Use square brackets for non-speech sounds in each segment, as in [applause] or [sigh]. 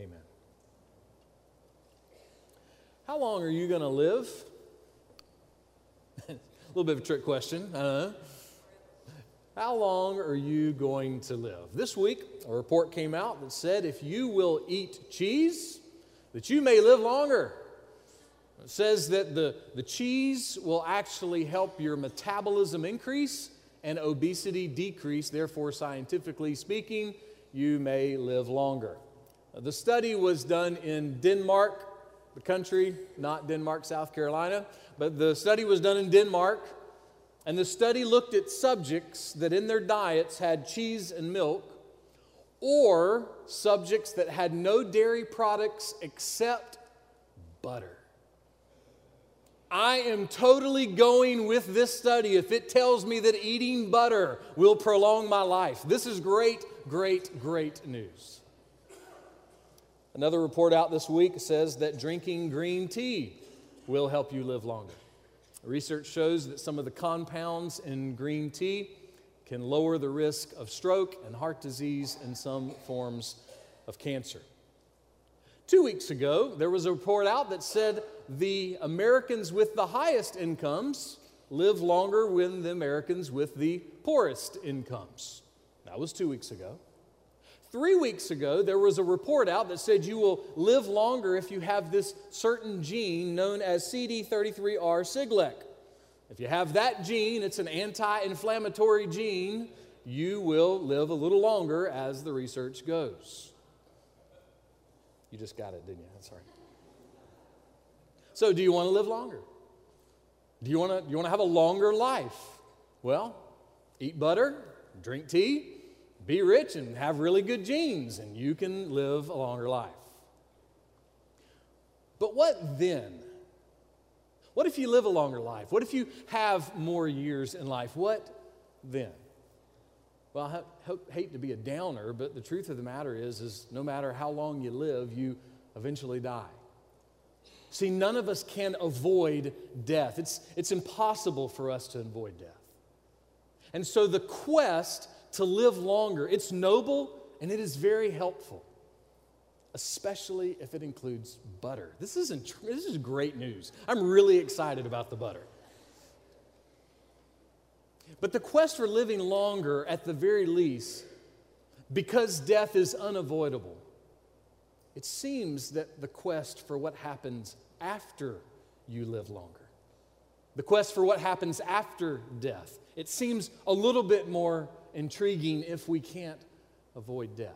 Amen. How long are you going to live? a [laughs] little bit of a trick question. Uh, how long are you going to live? This week, a report came out that said if you will eat cheese, that you may live longer. It says that the, the cheese will actually help your metabolism increase and obesity decrease. Therefore, scientifically speaking, you may live longer. The study was done in Denmark, the country, not Denmark, South Carolina, but the study was done in Denmark. And the study looked at subjects that in their diets had cheese and milk, or subjects that had no dairy products except butter. I am totally going with this study if it tells me that eating butter will prolong my life. This is great, great, great news. Another report out this week says that drinking green tea will help you live longer. Research shows that some of the compounds in green tea can lower the risk of stroke and heart disease and some forms of cancer. Two weeks ago, there was a report out that said the Americans with the highest incomes live longer than the Americans with the poorest incomes. That was two weeks ago. Three weeks ago, there was a report out that said you will live longer if you have this certain gene known as CD33R Siglec. If you have that gene, it's an anti inflammatory gene, you will live a little longer as the research goes. You just got it, didn't you? Right. So, do you want to live longer? Do you want to, you want to have a longer life? Well, eat butter, drink tea, be rich, and have really good genes, and you can live a longer life. But what then? What if you live a longer life? What if you have more years in life? What then? Well, I hate to be a downer, but the truth of the matter is, is no matter how long you live, you eventually die. See, none of us can avoid death. It's, it's impossible for us to avoid death. And so the quest to live longer, it's noble and it is very helpful, especially if it includes butter. This, isn't, this is great news. I'm really excited about the butter. But the quest for living longer, at the very least, because death is unavoidable, it seems that the quest for what happens after you live longer, the quest for what happens after death, it seems a little bit more intriguing if we can't avoid death.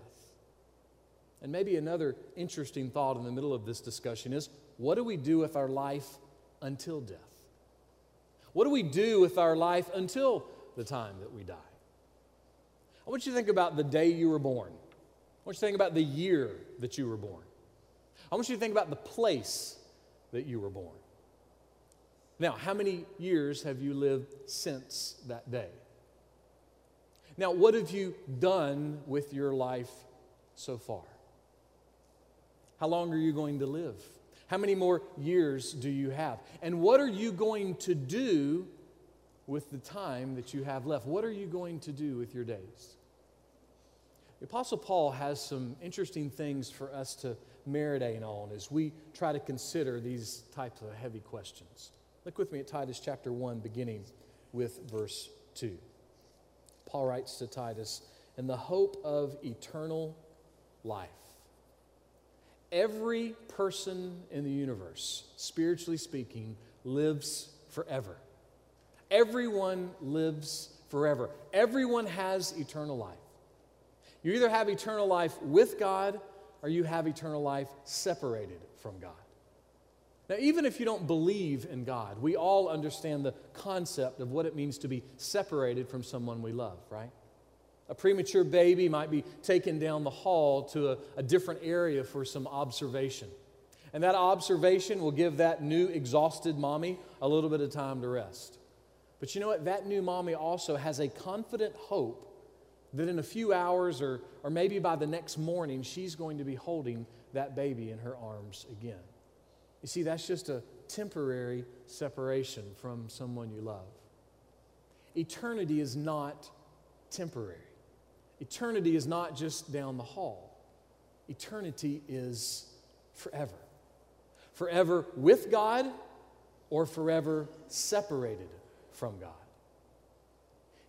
And maybe another interesting thought in the middle of this discussion is what do we do with our life until death? What do we do with our life until the time that we die? I want you to think about the day you were born. I want you to think about the year that you were born. I want you to think about the place that you were born. Now, how many years have you lived since that day? Now, what have you done with your life so far? How long are you going to live? How many more years do you have? And what are you going to do with the time that you have left? What are you going to do with your days? The Apostle Paul has some interesting things for us to marinate on as we try to consider these types of heavy questions. Look with me at Titus chapter 1, beginning with verse 2. Paul writes to Titus, in the hope of eternal life. Every person in the universe, spiritually speaking, lives forever. Everyone lives forever. Everyone has eternal life. You either have eternal life with God or you have eternal life separated from God. Now, even if you don't believe in God, we all understand the concept of what it means to be separated from someone we love, right? A premature baby might be taken down the hall to a, a different area for some observation. And that observation will give that new exhausted mommy a little bit of time to rest. But you know what? That new mommy also has a confident hope that in a few hours or, or maybe by the next morning, she's going to be holding that baby in her arms again. You see, that's just a temporary separation from someone you love. Eternity is not temporary, eternity is not just down the hall. eternity is forever. Forever with God or forever separated from God.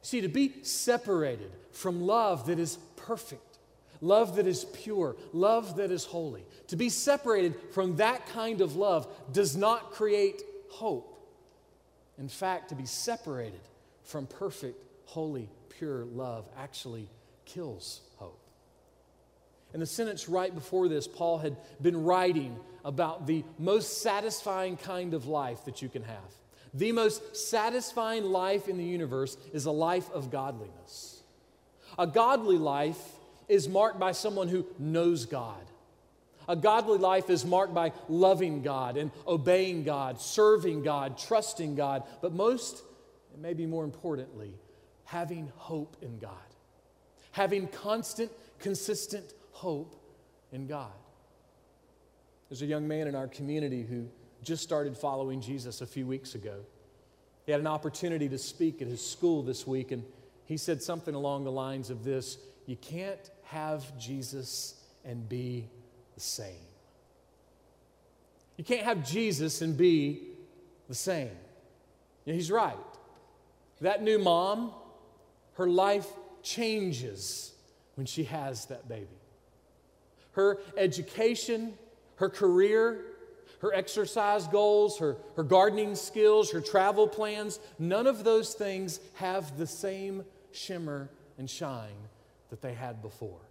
See, to be separated from love that is perfect, love that is pure, love that is holy, to be separated from that kind of love does not create hope. In fact, to be separated from perfect, holy, pure love actually kills hope. In the sentence right before this, Paul had been writing about the most satisfying kind of life that you can have. The most satisfying life in the universe is a life of godliness. A godly life is marked by someone who knows God. A godly life is marked by loving God and obeying God, serving God, trusting God, but most, and maybe more importantly, having hope in God. Having constant, consistent hope in God. There's a young man in our community who just started following Jesus a few weeks ago. He had an opportunity to speak at his school this week, and he said something along the lines of this You can't have Jesus and be the same. You can't have Jesus and be the same. Yeah, he's right. That new mom, her life changes when she has that baby. Her education, her career, her exercise goals, her, her gardening skills, her travel plans, none of those things have the same shimmer and shine that they had before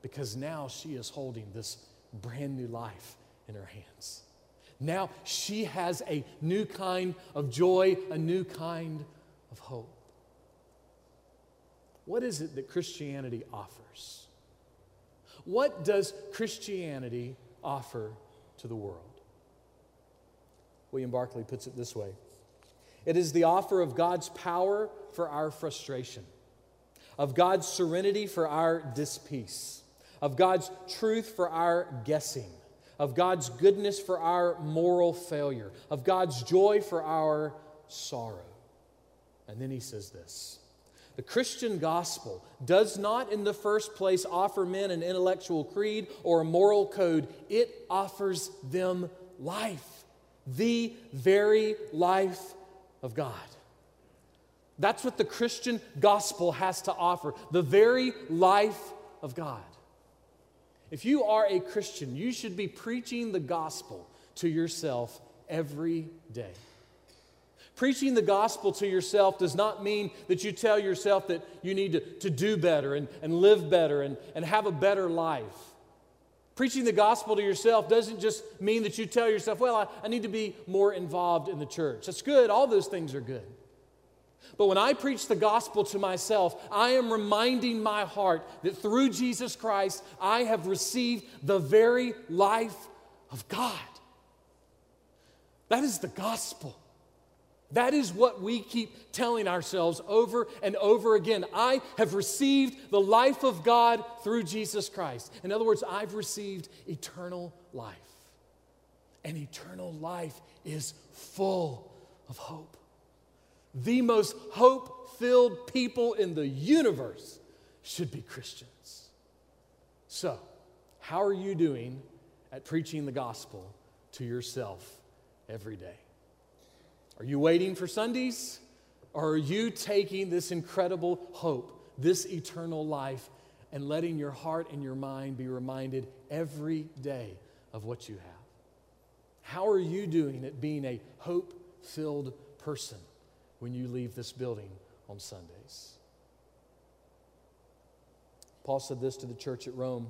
because now she is holding this brand new life in her hands. Now she has a new kind of joy, a new kind of hope. What is it that Christianity offers? What does Christianity offer to the world? William Barclay puts it this way It is the offer of God's power for our frustration, of God's serenity for our dispeace of God's truth for our guessing, of God's goodness for our moral failure, of God's joy for our sorrow. And then he says this The Christian gospel does not, in the first place, offer men an intellectual creed or a moral code, it offers them life, the very life of God. That's what the Christian gospel has to offer the very life of God. If you are a Christian, you should be preaching the gospel to yourself every day. Preaching the gospel to yourself does not mean that you tell yourself that you need to, to do better and, and live better and, and have a better life. Preaching the gospel to yourself doesn't just mean that you tell yourself, well, I, I need to be more involved in the church. That's good, all those things are good. But when I preach the gospel to myself, I am reminding my heart that through Jesus Christ, I have received the very life of God. That is the gospel. That is what we keep telling ourselves over and over again. I have received the life of God through Jesus Christ. In other words, I've received eternal life. And eternal life is full of hope the most hope filled people in the universe should be Christians. So, how are you doing at preaching the gospel to yourself every day? Are you waiting for Sundays? Or are you taking this incredible hope, this eternal life, and letting your heart and your mind be reminded every day of what you have? How are you doing at being a hope filled person? When you leave this building on Sundays. Paul said this to the church at Rome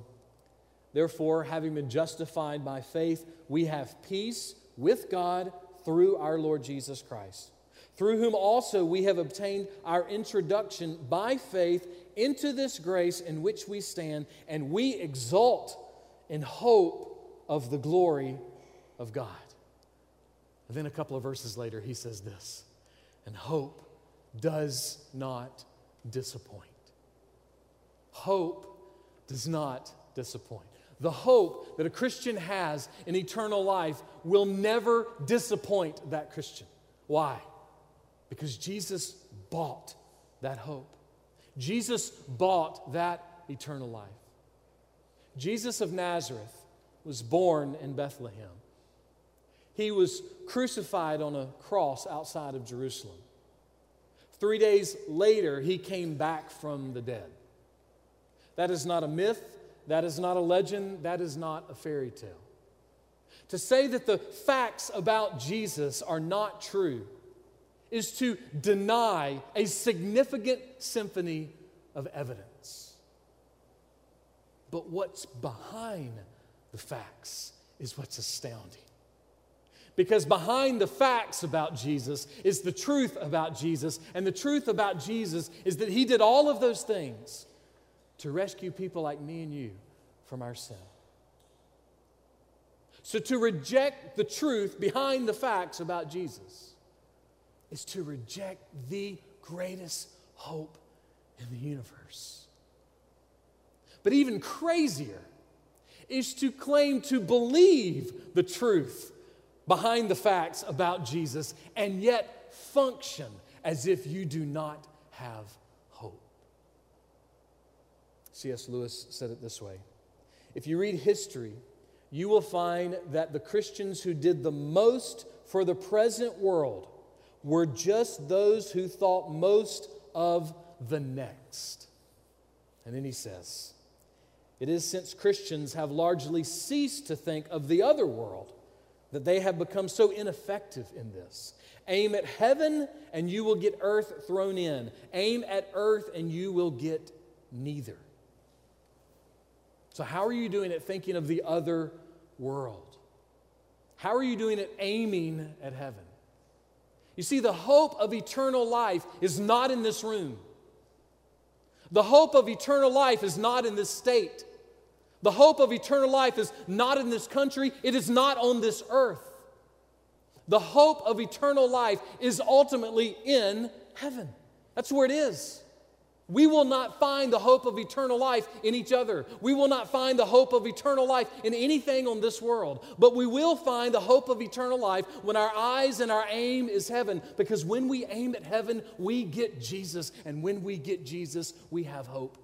Therefore, having been justified by faith, we have peace with God through our Lord Jesus Christ, through whom also we have obtained our introduction by faith into this grace in which we stand, and we exult in hope of the glory of God. Then a couple of verses later, he says this and hope does not disappoint. Hope does not disappoint. The hope that a Christian has in eternal life will never disappoint that Christian. Why? Because Jesus bought that hope. Jesus bought that eternal life. Jesus of Nazareth was born in Bethlehem. He was crucified on a cross outside of Jerusalem. Three days later, he came back from the dead. That is not a myth, that is not a legend, that is not a fairy tale. To say that the facts about Jesus are not true is to deny a significant symphony of evidence. But what's behind the facts is what's astounding. Because behind the facts about Jesus is the truth about Jesus. And the truth about Jesus is that he did all of those things to rescue people like me and you from our sin. So to reject the truth behind the facts about Jesus is to reject the greatest hope in the universe. But even crazier is to claim to believe the truth behind the facts about Jesus and yet function as if you do not have hope. C.S. Lewis said it this way If you read history, you will find that the Christians who did the most for the present world were just those who thought most of the next. And then he says, It is since Christians have largely ceased to think of the other world that they have become so ineffective in this. Aim at heaven and you will get earth thrown in. Aim at earth and you will get neither. So, how are you doing it thinking of the other world? How are you doing it aiming at heaven? You see, the hope of eternal life is not in this room. The hope of eternal life is not in this state. The hope of eternal life is not in this country, it is not on this earth. The hope of eternal life is ultimately in heaven. That's where it is. We will not find the hope of eternal life in each other. We will not find the hope of eternal life in anything on this world. But we will find the hope of eternal life when our eyes and our aim is heaven. Because when we aim at heaven, we get Jesus. And when we get Jesus, we have hope.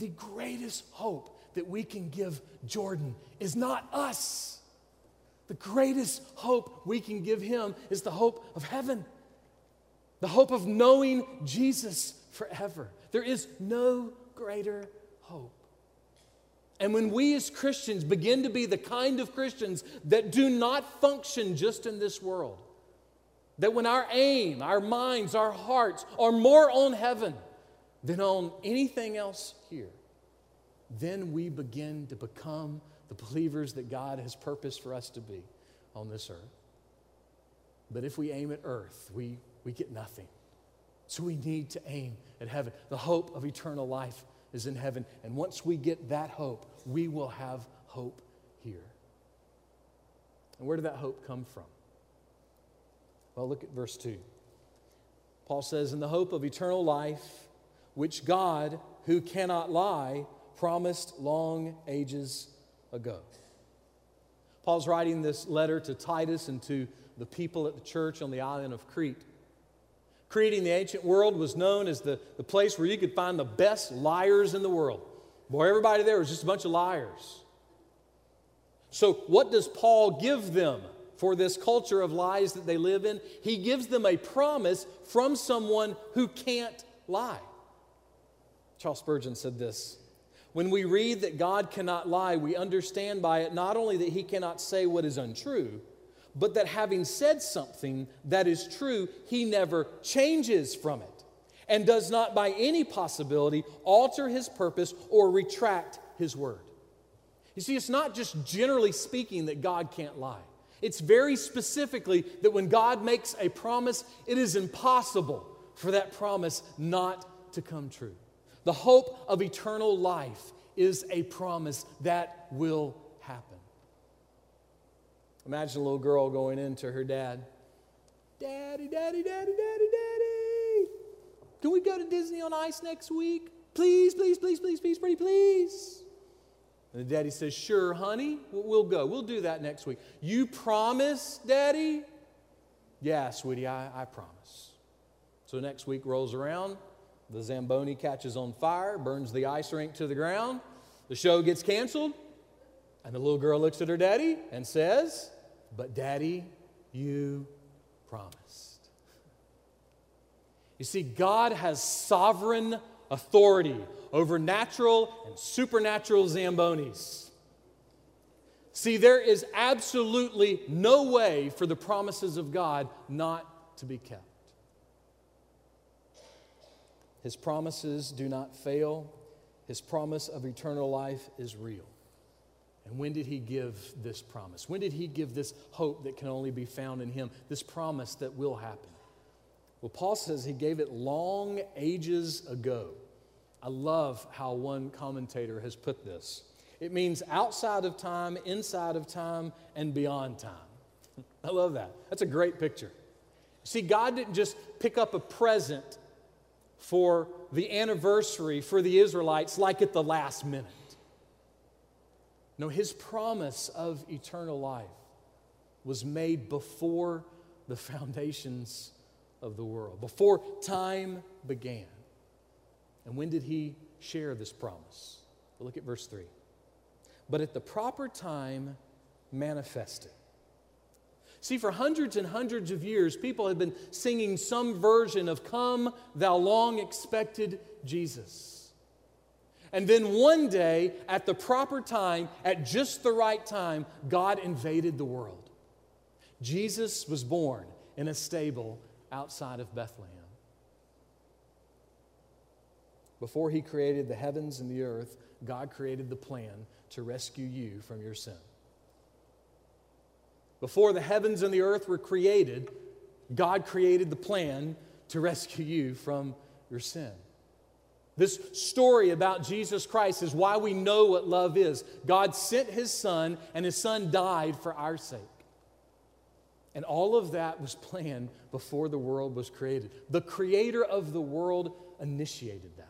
The greatest hope that we can give Jordan is not us. The greatest hope we can give him is the hope of heaven the hope of knowing Jesus forever. There is no greater hope. And when we as Christians begin to be the kind of Christians that do not function just in this world, that when our aim, our minds, our hearts are more on heaven than on anything else then we begin to become the believers that God has purposed for us to be on this earth. But if we aim at earth, we we get nothing. So we need to aim at heaven. The hope of eternal life is in heaven. And once we get that hope, we will have hope here. And where did that hope come from? Well, look at verse 2. Paul says, In the hope of eternal life, which God, who cannot lie, promised long ages ago. Paul's writing this letter to Titus and to the people at the church on the island of Crete. Crete in the ancient world was known as the, the place where you could find the best liars in the world. Boy, everybody there was just a bunch of liars. So, what does Paul give them for this culture of lies that they live in? He gives them a promise from someone who can't lie. Charles Spurgeon said this When we read that God cannot lie, we understand by it not only that he cannot say what is untrue, but that having said something that is true, he never changes from it and does not by any possibility alter his purpose or retract his word. You see, it's not just generally speaking that God can't lie. It's very specifically that when God makes a promise, it is impossible for that promise not to come true. The hope of eternal life is a promise that will happen. Imagine a little girl going into her dad. Daddy, daddy, daddy, daddy, daddy. Can we go to Disney on Ice next week? Please, please, please, please, please, pretty, please. And the daddy says, Sure, honey, we'll go. We'll do that next week. You promise, daddy? Yeah, sweetie, I, I promise. So next week rolls around, the Zamboni catches on fire, burns the ice rink to the ground. The show gets canceled, and the little girl looks at her daddy and says, But daddy, you promised. You see, God has sovereign authority over natural and supernatural Zambonis. See, there is absolutely no way for the promises of God not to be kept. His promises do not fail. His promise of eternal life is real. And when did he give this promise? When did he give this hope that can only be found in him? This promise that will happen? Well, Paul says he gave it long ages ago. I love how one commentator has put this. It means outside of time, inside of time, and beyond time. [laughs] I love that. That's a great picture. See, God didn't just pick up a present for the anniversary for the Israelites like at the last minute. No, his promise of eternal life was made before the foundations of the world, before time began. And when did he share this promise? Well, look at verse 3. But at the proper time, manifested. See, for hundreds and hundreds of years, people have been singing some version of Come, Thou Long Expected Jesus. And then one day, at the proper time, at just the right time, God invaded the world. Jesus was born in a stable outside of Bethlehem. Before he created the heavens and the earth, God created the plan to rescue you from your sin. Before the heavens and the earth were created, God created the plan to rescue you from your sin. This story about Jesus Christ is why we know what love is. God sent his son, and his son died for our sake. And all of that was planned before the world was created. The creator of the world initiated that.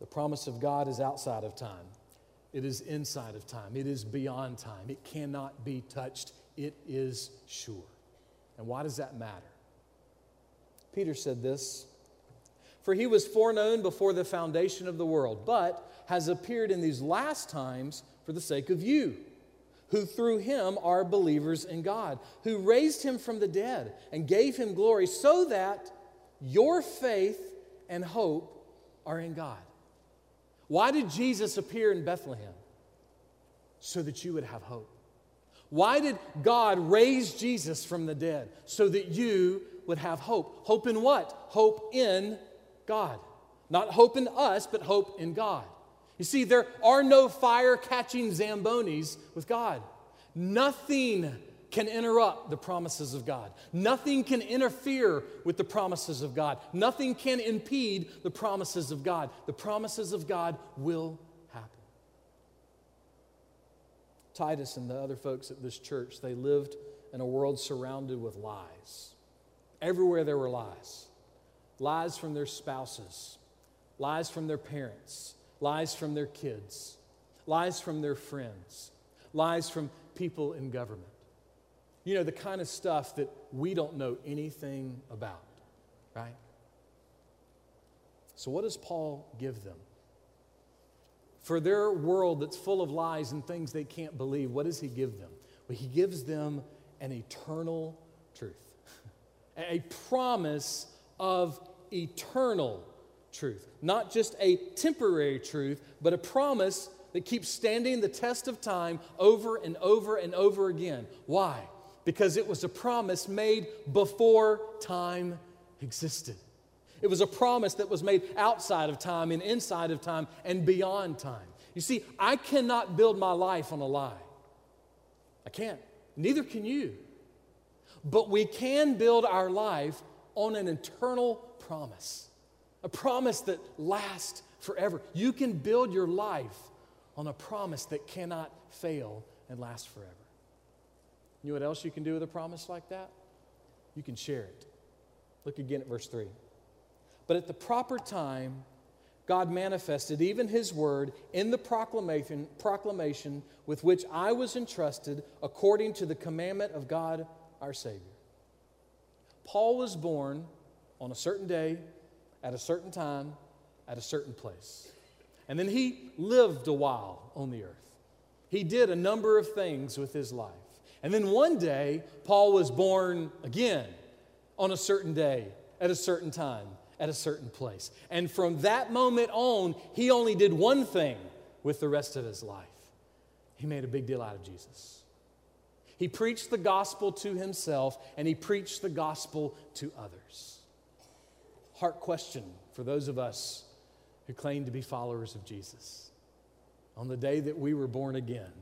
The promise of God is outside of time. It is inside of time. It is beyond time. It cannot be touched. It is sure. And why does that matter? Peter said this For he was foreknown before the foundation of the world, but has appeared in these last times for the sake of you, who through him are believers in God, who raised him from the dead and gave him glory, so that your faith and hope are in God. Why did Jesus appear in Bethlehem? So that you would have hope. Why did God raise Jesus from the dead? So that you would have hope. Hope in what? Hope in God. Not hope in us, but hope in God. You see, there are no fire catching Zambonis with God. Nothing can interrupt the promises of God. Nothing can interfere with the promises of God. Nothing can impede the promises of God. The promises of God will happen. Titus and the other folks at this church, they lived in a world surrounded with lies. Everywhere there were lies lies from their spouses, lies from their parents, lies from their kids, lies from their friends, lies from people in government. You know, the kind of stuff that we don't know anything about, right? So, what does Paul give them? For their world that's full of lies and things they can't believe, what does he give them? Well, he gives them an eternal truth, [laughs] a promise of eternal truth. Not just a temporary truth, but a promise that keeps standing the test of time over and over and over again. Why? Because it was a promise made before time existed. It was a promise that was made outside of time and inside of time and beyond time. You see, I cannot build my life on a lie. I can't. Neither can you. But we can build our life on an eternal promise, a promise that lasts forever. You can build your life on a promise that cannot fail and last forever. You know what else you can do with a promise like that? You can share it. Look again at verse 3. But at the proper time, God manifested even his word in the proclamation, proclamation with which I was entrusted according to the commandment of God our Savior. Paul was born on a certain day, at a certain time, at a certain place. And then he lived a while on the earth. He did a number of things with his life. And then one day, Paul was born again on a certain day, at a certain time, at a certain place. And from that moment on, he only did one thing with the rest of his life he made a big deal out of Jesus. He preached the gospel to himself and he preached the gospel to others. Heart question for those of us who claim to be followers of Jesus. On the day that we were born again,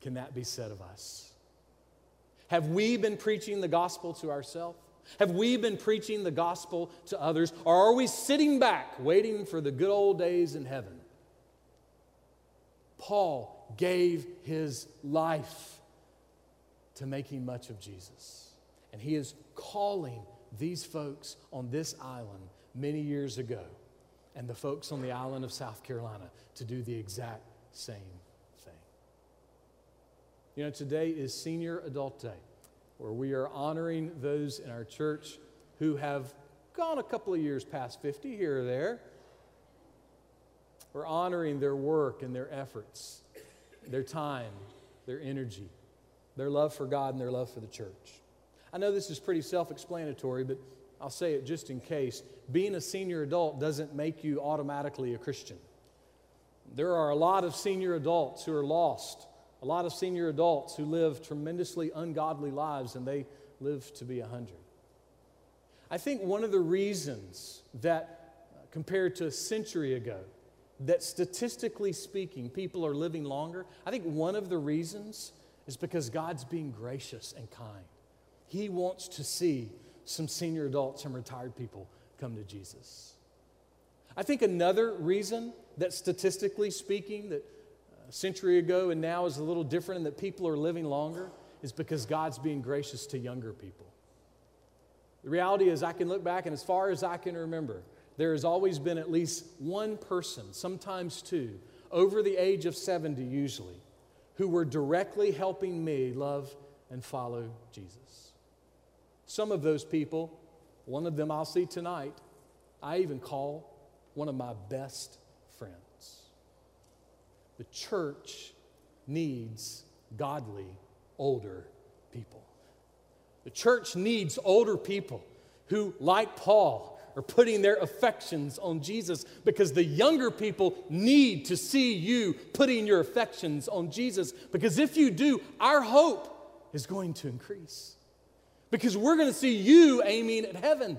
can that be said of us? Have we been preaching the gospel to ourselves? Have we been preaching the gospel to others? Or are we sitting back waiting for the good old days in heaven? Paul gave his life to making much of Jesus. And he is calling these folks on this island many years ago and the folks on the island of South Carolina to do the exact same. You know, today is Senior Adult Day, where we are honoring those in our church who have gone a couple of years past 50 here or there. We're honoring their work and their efforts, their time, their energy, their love for God, and their love for the church. I know this is pretty self explanatory, but I'll say it just in case. Being a senior adult doesn't make you automatically a Christian. There are a lot of senior adults who are lost, a lot of senior adults who live tremendously ungodly lives, and they live to be 100. I think one of the reasons that, uh, compared to a century ago, that statistically speaking, people are living longer, I think one of the reasons is because God's being gracious and kind. He wants to see some senior adults and retired people come to Jesus. I think another reason that statistically speaking, that a century ago and now is a little different and that people are living longer is because God's being gracious to younger people. The reality is, I can look back, and as far as I can remember, there has always been at least one person, sometimes two, over the age of 70 usually, who were directly helping me love and follow Jesus. Some of those people, one of them I'll see tonight, I even call one of my best. The church needs godly older people. The church needs older people who, like Paul, are putting their affections on Jesus because the younger people need to see you putting your affections on Jesus. Because if you do, our hope is going to increase. Because we're going to see you aiming at heaven.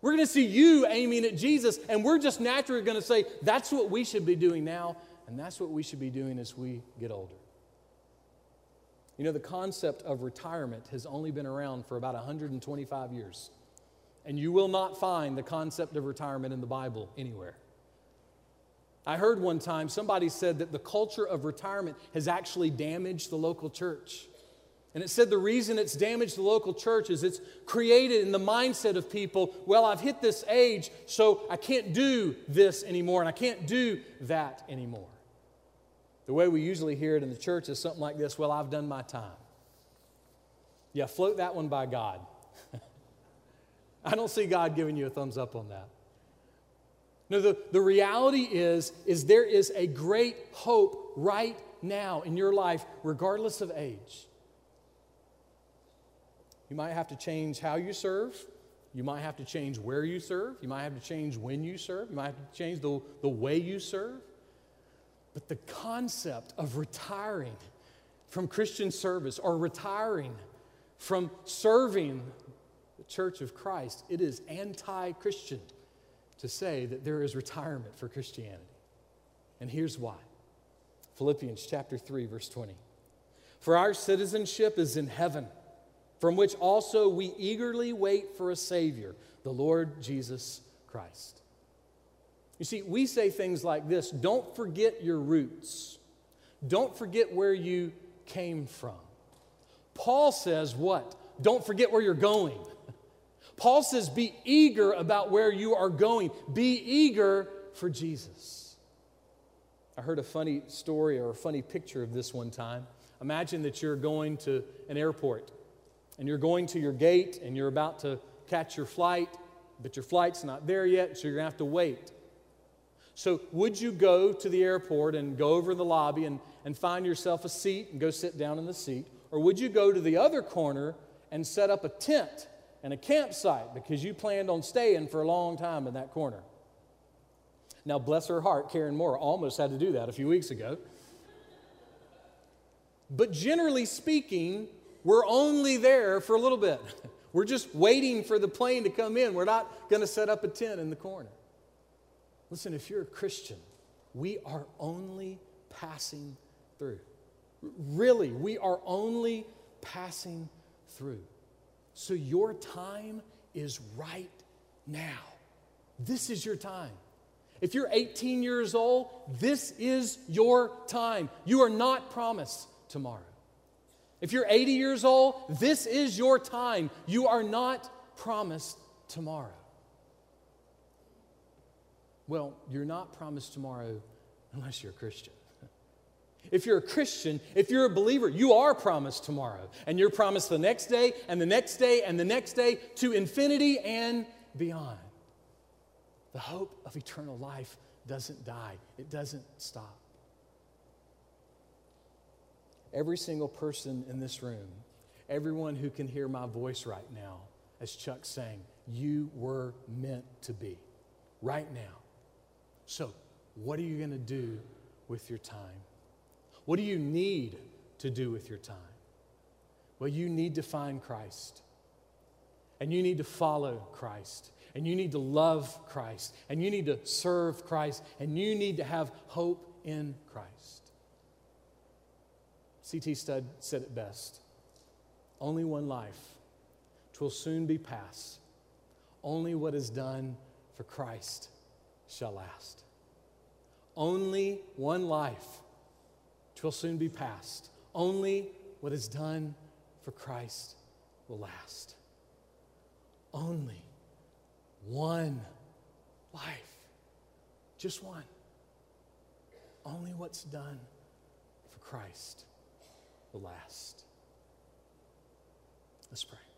We're going to see you aiming at Jesus, and we're just naturally going to say, that's what we should be doing now, and that's what we should be doing as we get older. You know, the concept of retirement has only been around for about 125 years. And you will not find the concept of retirement in the Bible anywhere. I heard one time somebody said that the culture of retirement has actually damaged the local church. And it said the reason it's damaged the local church is it's created in the mindset of people, well, I've hit this age, so I can't do this anymore and I can't do that anymore. The way we usually hear it in the church is something like this well, I've done my time. Yeah, float that one by God. [laughs] I don't see God giving you a thumbs up on that. No, the, the reality is, is there is a great hope right now in your life, regardless of age. You might have to change how you serve. You might have to change where you serve. You might have to change when you serve. You might have to change the, the way you serve. But the concept of retiring from Christian service or retiring from serving the church of Christ, it is anti Christian to say that there is retirement for Christianity. And here's why Philippians chapter 3, verse 20. For our citizenship is in heaven, from which also we eagerly wait for a Savior, the Lord Jesus Christ. You see, we say things like this don't forget your roots, don't forget where you came from. Paul says, what? Don't forget where you're going. Paul says, be eager about where you are going. Be eager for Jesus. I heard a funny story or a funny picture of this one time. Imagine that you're going to an airport and you're going to your gate and you're about to catch your flight, but your flight's not there yet, so you're going to have to wait. So, would you go to the airport and go over in the lobby and, and find yourself a seat and go sit down in the seat? Or would you go to the other corner and set up a tent and a campsite because you planned on staying for a long time in that corner? Now, bless her heart, Karen Moore almost had to do that a few weeks ago. But generally speaking, we're only there for a little bit. [laughs] We're just waiting for the plane to come in. We're not going to set up a tent in the corner. Listen, if you're a Christian, we are only passing through. Really, we are only passing through. So your time is right now. This is your time. If you're 18 years old, this is your time. You are not promised tomorrow. If you're 80 years old, this is your time. You are not promised tomorrow. Well, you're not promised tomorrow unless you're a Christian. If you're a Christian, if you're a believer, you are promised tomorrow. And you're promised the next day, and the next day, and the next day to infinity and beyond. The hope of eternal life doesn't die, it doesn't stop. Every single person in this room, everyone who can hear my voice right now, as Chuck's saying, you were meant to be right now. So, what are you going to do with your time? What do you need to do with your time? Well, you need to find Christ. And you need to follow Christ. And you need to love Christ. And you need to serve Christ. And you need to have hope in Christ. C.T. Studd said it best Only one life, twill soon be past. Only what is done for Christ shall last. Only one life, twill soon be past. Only what is done for Christ will last. Only one life, just one. Only what's done for Christ will last. Let's pray.